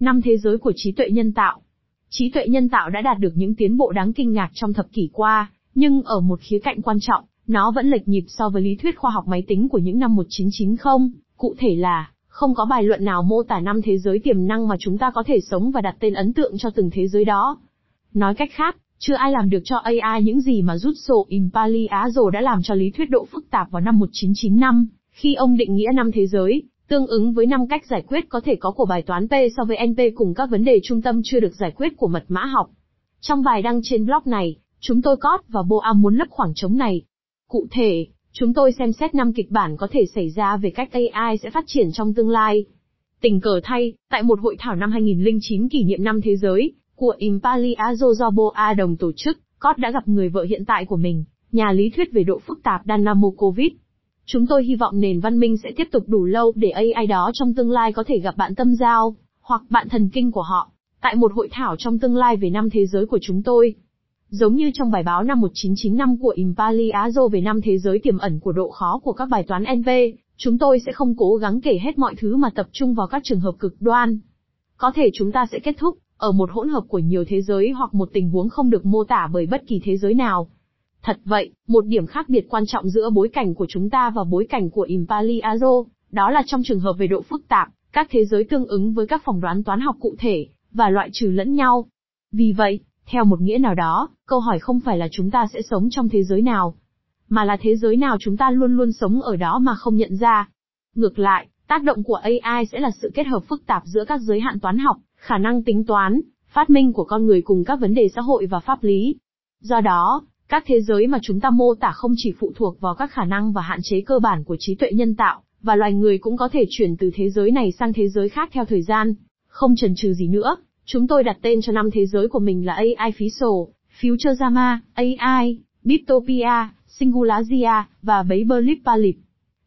Năm thế giới của trí tuệ nhân tạo. Trí tuệ nhân tạo đã đạt được những tiến bộ đáng kinh ngạc trong thập kỷ qua, nhưng ở một khía cạnh quan trọng, nó vẫn lệch nhịp so với lý thuyết khoa học máy tính của những năm 1990, cụ thể là, không có bài luận nào mô tả năm thế giới tiềm năng mà chúng ta có thể sống và đặt tên ấn tượng cho từng thế giới đó. Nói cách khác, chưa ai làm được cho AI những gì mà Russell Impaliazzo đã làm cho lý thuyết độ phức tạp vào năm 1995, khi ông định nghĩa năm thế giới, tương ứng với năm cách giải quyết có thể có của bài toán P so với NP cùng các vấn đề trung tâm chưa được giải quyết của mật mã học. Trong bài đăng trên blog này, chúng tôi cót và Boa muốn lấp khoảng trống này. Cụ thể, chúng tôi xem xét năm kịch bản có thể xảy ra về cách AI sẽ phát triển trong tương lai. Tình cờ thay, tại một hội thảo năm 2009 kỷ niệm năm thế giới, của Impaliazo do Boa đồng tổ chức, Cott đã gặp người vợ hiện tại của mình, nhà lý thuyết về độ phức tạp Dana Mokovic. Chúng tôi hy vọng nền văn minh sẽ tiếp tục đủ lâu để AI đó trong tương lai có thể gặp bạn tâm giao, hoặc bạn thần kinh của họ, tại một hội thảo trong tương lai về năm thế giới của chúng tôi. Giống như trong bài báo năm 1995 của Impaliazo về năm thế giới tiềm ẩn của độ khó của các bài toán NP, chúng tôi sẽ không cố gắng kể hết mọi thứ mà tập trung vào các trường hợp cực đoan. Có thể chúng ta sẽ kết thúc ở một hỗn hợp của nhiều thế giới hoặc một tình huống không được mô tả bởi bất kỳ thế giới nào. Thật vậy, một điểm khác biệt quan trọng giữa bối cảnh của chúng ta và bối cảnh của Impaliazzo, đó là trong trường hợp về độ phức tạp, các thế giới tương ứng với các phỏng đoán toán học cụ thể, và loại trừ lẫn nhau. Vì vậy, theo một nghĩa nào đó, câu hỏi không phải là chúng ta sẽ sống trong thế giới nào, mà là thế giới nào chúng ta luôn luôn sống ở đó mà không nhận ra. Ngược lại, tác động của AI sẽ là sự kết hợp phức tạp giữa các giới hạn toán học, khả năng tính toán, phát minh của con người cùng các vấn đề xã hội và pháp lý. Do đó, các thế giới mà chúng ta mô tả không chỉ phụ thuộc vào các khả năng và hạn chế cơ bản của trí tuệ nhân tạo, và loài người cũng có thể chuyển từ thế giới này sang thế giới khác theo thời gian. Không chần chừ gì nữa, chúng tôi đặt tên cho năm thế giới của mình là AI phí sổ, Futurama, AI, Biptopia, Singularia, và Babelip Palip.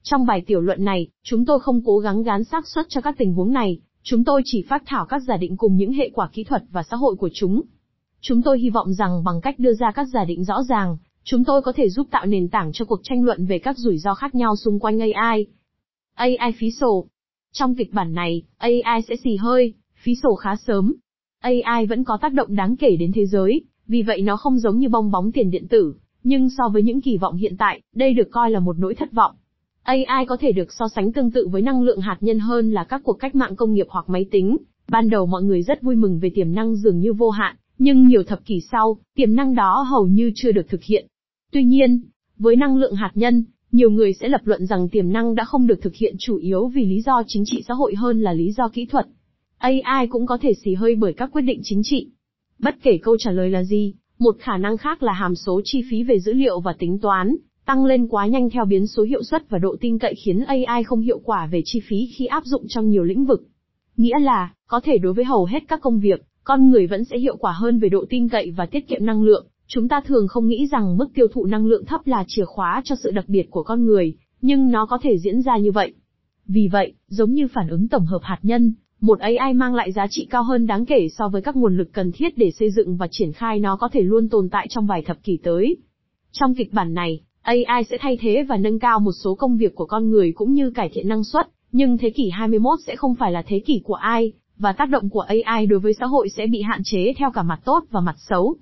Trong bài tiểu luận này, chúng tôi không cố gắng gán xác suất cho các tình huống này, chúng tôi chỉ phát thảo các giả định cùng những hệ quả kỹ thuật và xã hội của chúng. Chúng tôi hy vọng rằng bằng cách đưa ra các giả định rõ ràng, chúng tôi có thể giúp tạo nền tảng cho cuộc tranh luận về các rủi ro khác nhau xung quanh AI. AI phí sổ. Trong kịch bản này, AI sẽ xì hơi, phí sổ khá sớm. AI vẫn có tác động đáng kể đến thế giới, vì vậy nó không giống như bong bóng tiền điện tử, nhưng so với những kỳ vọng hiện tại, đây được coi là một nỗi thất vọng. AI có thể được so sánh tương tự với năng lượng hạt nhân hơn là các cuộc cách mạng công nghiệp hoặc máy tính. Ban đầu mọi người rất vui mừng về tiềm năng dường như vô hạn, nhưng nhiều thập kỷ sau, tiềm năng đó hầu như chưa được thực hiện. Tuy nhiên, với năng lượng hạt nhân, nhiều người sẽ lập luận rằng tiềm năng đã không được thực hiện chủ yếu vì lý do chính trị xã hội hơn là lý do kỹ thuật. AI cũng có thể xì hơi bởi các quyết định chính trị. Bất kể câu trả lời là gì, một khả năng khác là hàm số chi phí về dữ liệu và tính toán, tăng lên quá nhanh theo biến số hiệu suất và độ tin cậy khiến AI không hiệu quả về chi phí khi áp dụng trong nhiều lĩnh vực. Nghĩa là, có thể đối với hầu hết các công việc, con người vẫn sẽ hiệu quả hơn về độ tin cậy và tiết kiệm năng lượng. Chúng ta thường không nghĩ rằng mức tiêu thụ năng lượng thấp là chìa khóa cho sự đặc biệt của con người, nhưng nó có thể diễn ra như vậy. Vì vậy, giống như phản ứng tổng hợp hạt nhân, một AI mang lại giá trị cao hơn đáng kể so với các nguồn lực cần thiết để xây dựng và triển khai nó có thể luôn tồn tại trong vài thập kỷ tới. Trong kịch bản này, AI sẽ thay thế và nâng cao một số công việc của con người cũng như cải thiện năng suất, nhưng thế kỷ 21 sẽ không phải là thế kỷ của ai, và tác động của AI đối với xã hội sẽ bị hạn chế theo cả mặt tốt và mặt xấu.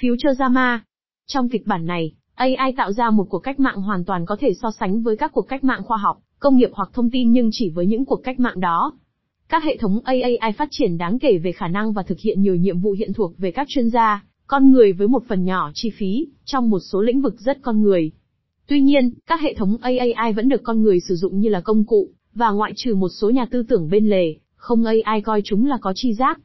Futurama Trong kịch bản này, AI tạo ra một cuộc cách mạng hoàn toàn có thể so sánh với các cuộc cách mạng khoa học, công nghiệp hoặc thông tin nhưng chỉ với những cuộc cách mạng đó. Các hệ thống AI phát triển đáng kể về khả năng và thực hiện nhiều nhiệm vụ hiện thuộc về các chuyên gia, con người với một phần nhỏ chi phí, trong một số lĩnh vực rất con người. Tuy nhiên, các hệ thống AI vẫn được con người sử dụng như là công cụ, và ngoại trừ một số nhà tư tưởng bên lề, không AI coi chúng là có tri giác.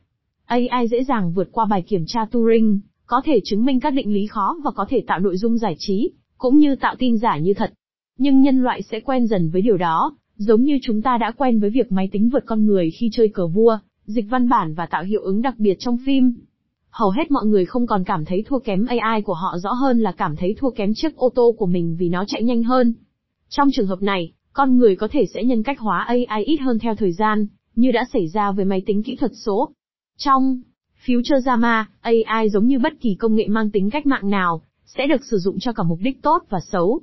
AI dễ dàng vượt qua bài kiểm tra Turing, có thể chứng minh các định lý khó và có thể tạo nội dung giải trí, cũng như tạo tin giả như thật. Nhưng nhân loại sẽ quen dần với điều đó, giống như chúng ta đã quen với việc máy tính vượt con người khi chơi cờ vua, dịch văn bản và tạo hiệu ứng đặc biệt trong phim. Hầu hết mọi người không còn cảm thấy thua kém AI của họ rõ hơn là cảm thấy thua kém chiếc ô tô của mình vì nó chạy nhanh hơn. Trong trường hợp này, con người có thể sẽ nhân cách hóa AI ít hơn theo thời gian, như đã xảy ra với máy tính kỹ thuật số. Trong Futurama, AI giống như bất kỳ công nghệ mang tính cách mạng nào, sẽ được sử dụng cho cả mục đích tốt và xấu.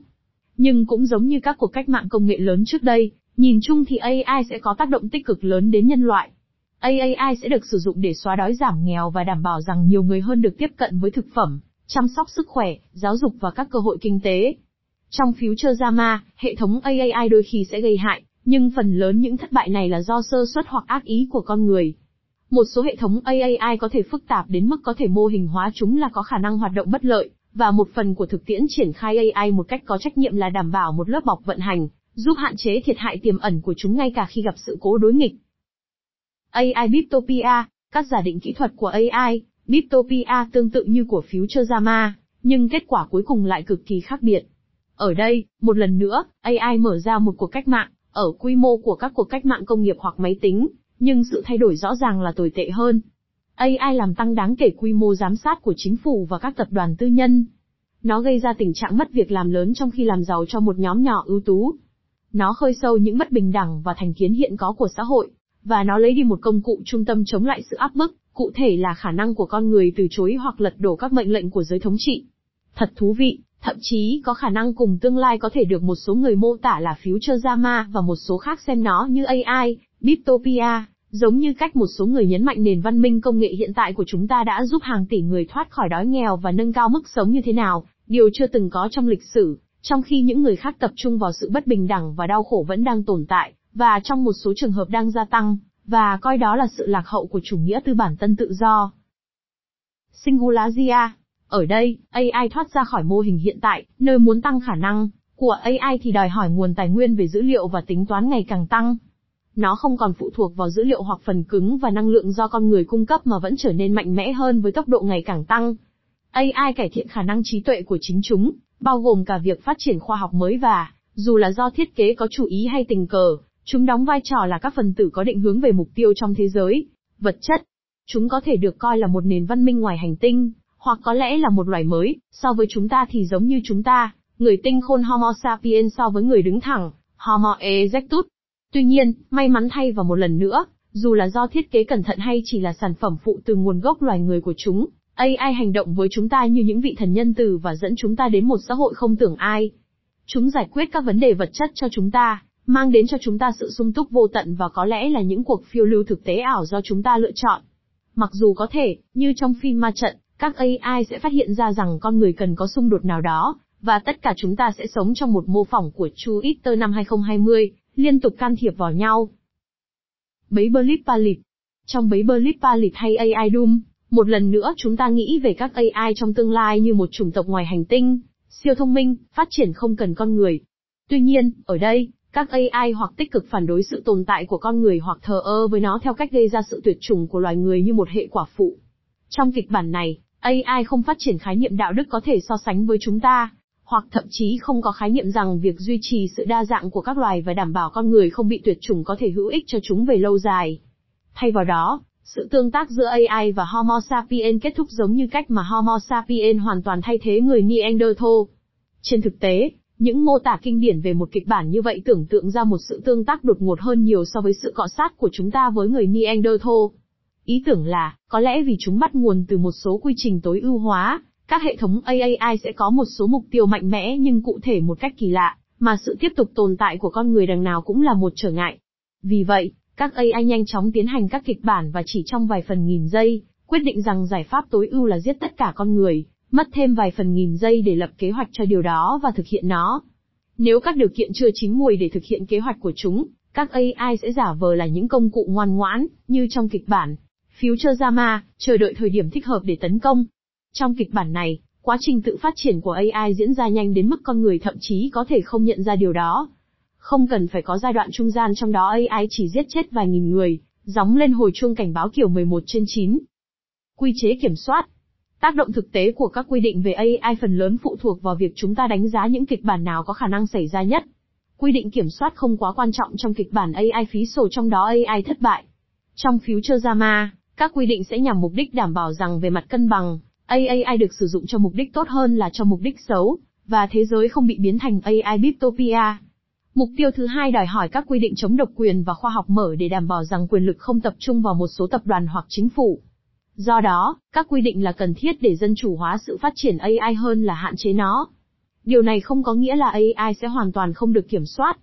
Nhưng cũng giống như các cuộc cách mạng công nghệ lớn trước đây, nhìn chung thì AI sẽ có tác động tích cực lớn đến nhân loại. ai sẽ được sử dụng để xóa đói giảm nghèo và đảm bảo rằng nhiều người hơn được tiếp cận với thực phẩm, chăm sóc sức khỏe, giáo dục và các cơ hội kinh tế. Trong Future Jama, hệ thống ai đôi khi sẽ gây hại, nhưng phần lớn những thất bại này là do sơ suất hoặc ác ý của con người. Một số hệ thống AAI có thể phức tạp đến mức có thể mô hình hóa chúng là có khả năng hoạt động bất lợi, và một phần của thực tiễn triển khai AI một cách có trách nhiệm là đảm bảo một lớp bọc vận hành, giúp hạn chế thiệt hại tiềm ẩn của chúng ngay cả khi gặp sự cố đối nghịch. AI Biptopia, các giả định kỹ thuật của AI, Biptopia tương tự như của phiếu Jama, nhưng kết quả cuối cùng lại cực kỳ khác biệt. Ở đây, một lần nữa, AI mở ra một cuộc cách mạng, ở quy mô của các cuộc cách mạng công nghiệp hoặc máy tính, nhưng sự thay đổi rõ ràng là tồi tệ hơn. AI làm tăng đáng kể quy mô giám sát của chính phủ và các tập đoàn tư nhân. Nó gây ra tình trạng mất việc làm lớn trong khi làm giàu cho một nhóm nhỏ ưu tú. Nó khơi sâu những bất bình đẳng và thành kiến hiện có của xã hội, và nó lấy đi một công cụ trung tâm chống lại sự áp bức, cụ thể là khả năng của con người từ chối hoặc lật đổ các mệnh lệnh của giới thống trị. Thật thú vị, thậm chí có khả năng cùng tương lai có thể được một số người mô tả là Future Jama và một số khác xem nó như AI, Biptopia, giống như cách một số người nhấn mạnh nền văn minh công nghệ hiện tại của chúng ta đã giúp hàng tỷ người thoát khỏi đói nghèo và nâng cao mức sống như thế nào, điều chưa từng có trong lịch sử, trong khi những người khác tập trung vào sự bất bình đẳng và đau khổ vẫn đang tồn tại, và trong một số trường hợp đang gia tăng, và coi đó là sự lạc hậu của chủ nghĩa tư bản tân tự do. Singularia ở đây, AI thoát ra khỏi mô hình hiện tại, nơi muốn tăng khả năng của AI thì đòi hỏi nguồn tài nguyên về dữ liệu và tính toán ngày càng tăng. Nó không còn phụ thuộc vào dữ liệu hoặc phần cứng và năng lượng do con người cung cấp mà vẫn trở nên mạnh mẽ hơn với tốc độ ngày càng tăng. AI cải thiện khả năng trí tuệ của chính chúng, bao gồm cả việc phát triển khoa học mới và, dù là do thiết kế có chủ ý hay tình cờ, chúng đóng vai trò là các phần tử có định hướng về mục tiêu trong thế giới, vật chất. Chúng có thể được coi là một nền văn minh ngoài hành tinh, hoặc có lẽ là một loài mới, so với chúng ta thì giống như chúng ta, người tinh khôn Homo sapiens so với người đứng thẳng, Homo erectus. Tuy nhiên, may mắn thay vào một lần nữa, dù là do thiết kế cẩn thận hay chỉ là sản phẩm phụ từ nguồn gốc loài người của chúng, AI hành động với chúng ta như những vị thần nhân từ và dẫn chúng ta đến một xã hội không tưởng ai. Chúng giải quyết các vấn đề vật chất cho chúng ta, mang đến cho chúng ta sự sung túc vô tận và có lẽ là những cuộc phiêu lưu thực tế ảo do chúng ta lựa chọn. Mặc dù có thể, như trong phim ma trận, các AI sẽ phát hiện ra rằng con người cần có xung đột nào đó, và tất cả chúng ta sẽ sống trong một mô phỏng của Chu Easter năm 2020, liên tục can thiệp vào nhau. Bấy Blip Palit Trong bấy Blip Palit hay AI Doom, một lần nữa chúng ta nghĩ về các AI trong tương lai như một chủng tộc ngoài hành tinh, siêu thông minh, phát triển không cần con người. Tuy nhiên, ở đây, các AI hoặc tích cực phản đối sự tồn tại của con người hoặc thờ ơ với nó theo cách gây ra sự tuyệt chủng của loài người như một hệ quả phụ. Trong kịch bản này, AI không phát triển khái niệm đạo đức có thể so sánh với chúng ta, hoặc thậm chí không có khái niệm rằng việc duy trì sự đa dạng của các loài và đảm bảo con người không bị tuyệt chủng có thể hữu ích cho chúng về lâu dài. Thay vào đó, sự tương tác giữa AI và Homo sapiens kết thúc giống như cách mà Homo sapiens hoàn toàn thay thế người Neanderthal. Trên thực tế, những mô tả kinh điển về một kịch bản như vậy tưởng tượng ra một sự tương tác đột ngột hơn nhiều so với sự cọ sát của chúng ta với người Neanderthal. Ý tưởng là, có lẽ vì chúng bắt nguồn từ một số quy trình tối ưu hóa, các hệ thống AAI sẽ có một số mục tiêu mạnh mẽ nhưng cụ thể một cách kỳ lạ, mà sự tiếp tục tồn tại của con người đằng nào cũng là một trở ngại. Vì vậy, các AI nhanh chóng tiến hành các kịch bản và chỉ trong vài phần nghìn giây, quyết định rằng giải pháp tối ưu là giết tất cả con người, mất thêm vài phần nghìn giây để lập kế hoạch cho điều đó và thực hiện nó. Nếu các điều kiện chưa chín mùi để thực hiện kế hoạch của chúng, các AI sẽ giả vờ là những công cụ ngoan ngoãn, như trong kịch bản Future Jama, chờ đợi thời điểm thích hợp để tấn công. Trong kịch bản này, quá trình tự phát triển của AI diễn ra nhanh đến mức con người thậm chí có thể không nhận ra điều đó. Không cần phải có giai đoạn trung gian trong đó AI chỉ giết chết vài nghìn người, gióng lên hồi chuông cảnh báo kiểu 11 trên 9. Quy chế kiểm soát Tác động thực tế của các quy định về AI phần lớn phụ thuộc vào việc chúng ta đánh giá những kịch bản nào có khả năng xảy ra nhất. Quy định kiểm soát không quá quan trọng trong kịch bản AI phí sổ trong đó AI thất bại. Trong Future Jama, các quy định sẽ nhằm mục đích đảm bảo rằng về mặt cân bằng, AAI được sử dụng cho mục đích tốt hơn là cho mục đích xấu, và thế giới không bị biến thành AI Biptopia. Mục tiêu thứ hai đòi hỏi các quy định chống độc quyền và khoa học mở để đảm bảo rằng quyền lực không tập trung vào một số tập đoàn hoặc chính phủ. Do đó, các quy định là cần thiết để dân chủ hóa sự phát triển AI hơn là hạn chế nó. Điều này không có nghĩa là AI sẽ hoàn toàn không được kiểm soát.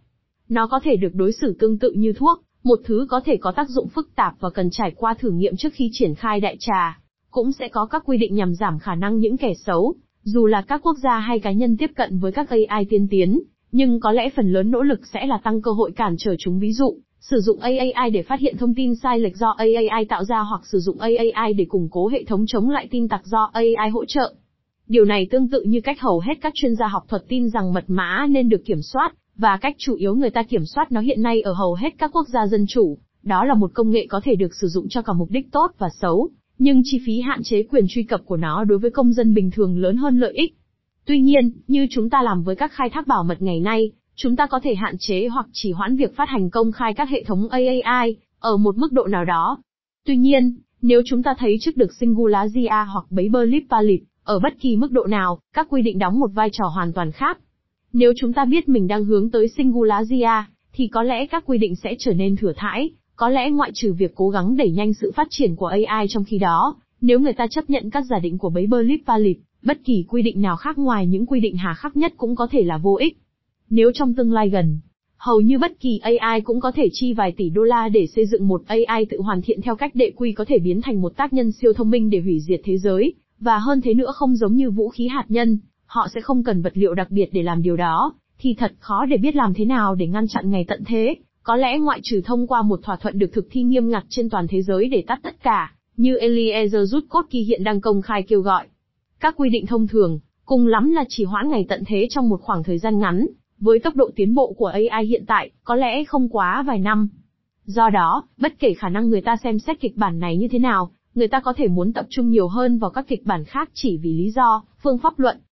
Nó có thể được đối xử tương tự như thuốc, một thứ có thể có tác dụng phức tạp và cần trải qua thử nghiệm trước khi triển khai đại trà. Cũng sẽ có các quy định nhằm giảm khả năng những kẻ xấu, dù là các quốc gia hay cá nhân tiếp cận với các AI tiên tiến, nhưng có lẽ phần lớn nỗ lực sẽ là tăng cơ hội cản trở chúng ví dụ, sử dụng AI để phát hiện thông tin sai lệch do AI tạo ra hoặc sử dụng AI để củng cố hệ thống chống lại tin tặc do AI hỗ trợ. Điều này tương tự như cách hầu hết các chuyên gia học thuật tin rằng mật mã nên được kiểm soát, và cách chủ yếu người ta kiểm soát nó hiện nay ở hầu hết các quốc gia dân chủ, đó là một công nghệ có thể được sử dụng cho cả mục đích tốt và xấu, nhưng chi phí hạn chế quyền truy cập của nó đối với công dân bình thường lớn hơn lợi ích. Tuy nhiên, như chúng ta làm với các khai thác bảo mật ngày nay, chúng ta có thể hạn chế hoặc chỉ hoãn việc phát hành công khai các hệ thống AAI, ở một mức độ nào đó. Tuy nhiên, nếu chúng ta thấy trước được Singularia hoặc Paperlip Palip, ở bất kỳ mức độ nào, các quy định đóng một vai trò hoàn toàn khác. Nếu chúng ta biết mình đang hướng tới Singularia, thì có lẽ các quy định sẽ trở nên thừa thãi, có lẽ ngoại trừ việc cố gắng đẩy nhanh sự phát triển của AI trong khi đó, nếu người ta chấp nhận các giả định của Paperlip Palip, bất kỳ quy định nào khác ngoài những quy định hà khắc nhất cũng có thể là vô ích. Nếu trong tương lai gần, hầu như bất kỳ AI cũng có thể chi vài tỷ đô la để xây dựng một AI tự hoàn thiện theo cách đệ quy có thể biến thành một tác nhân siêu thông minh để hủy diệt thế giới, và hơn thế nữa không giống như vũ khí hạt nhân, họ sẽ không cần vật liệu đặc biệt để làm điều đó, thì thật khó để biết làm thế nào để ngăn chặn ngày tận thế, có lẽ ngoại trừ thông qua một thỏa thuận được thực thi nghiêm ngặt trên toàn thế giới để tắt tất cả, như Eliezer Zutkovsky hiện đang công khai kêu gọi. Các quy định thông thường, cùng lắm là chỉ hoãn ngày tận thế trong một khoảng thời gian ngắn, với tốc độ tiến bộ của AI hiện tại, có lẽ không quá vài năm. Do đó, bất kể khả năng người ta xem xét kịch bản này như thế nào, người ta có thể muốn tập trung nhiều hơn vào các kịch bản khác chỉ vì lý do, phương pháp luận,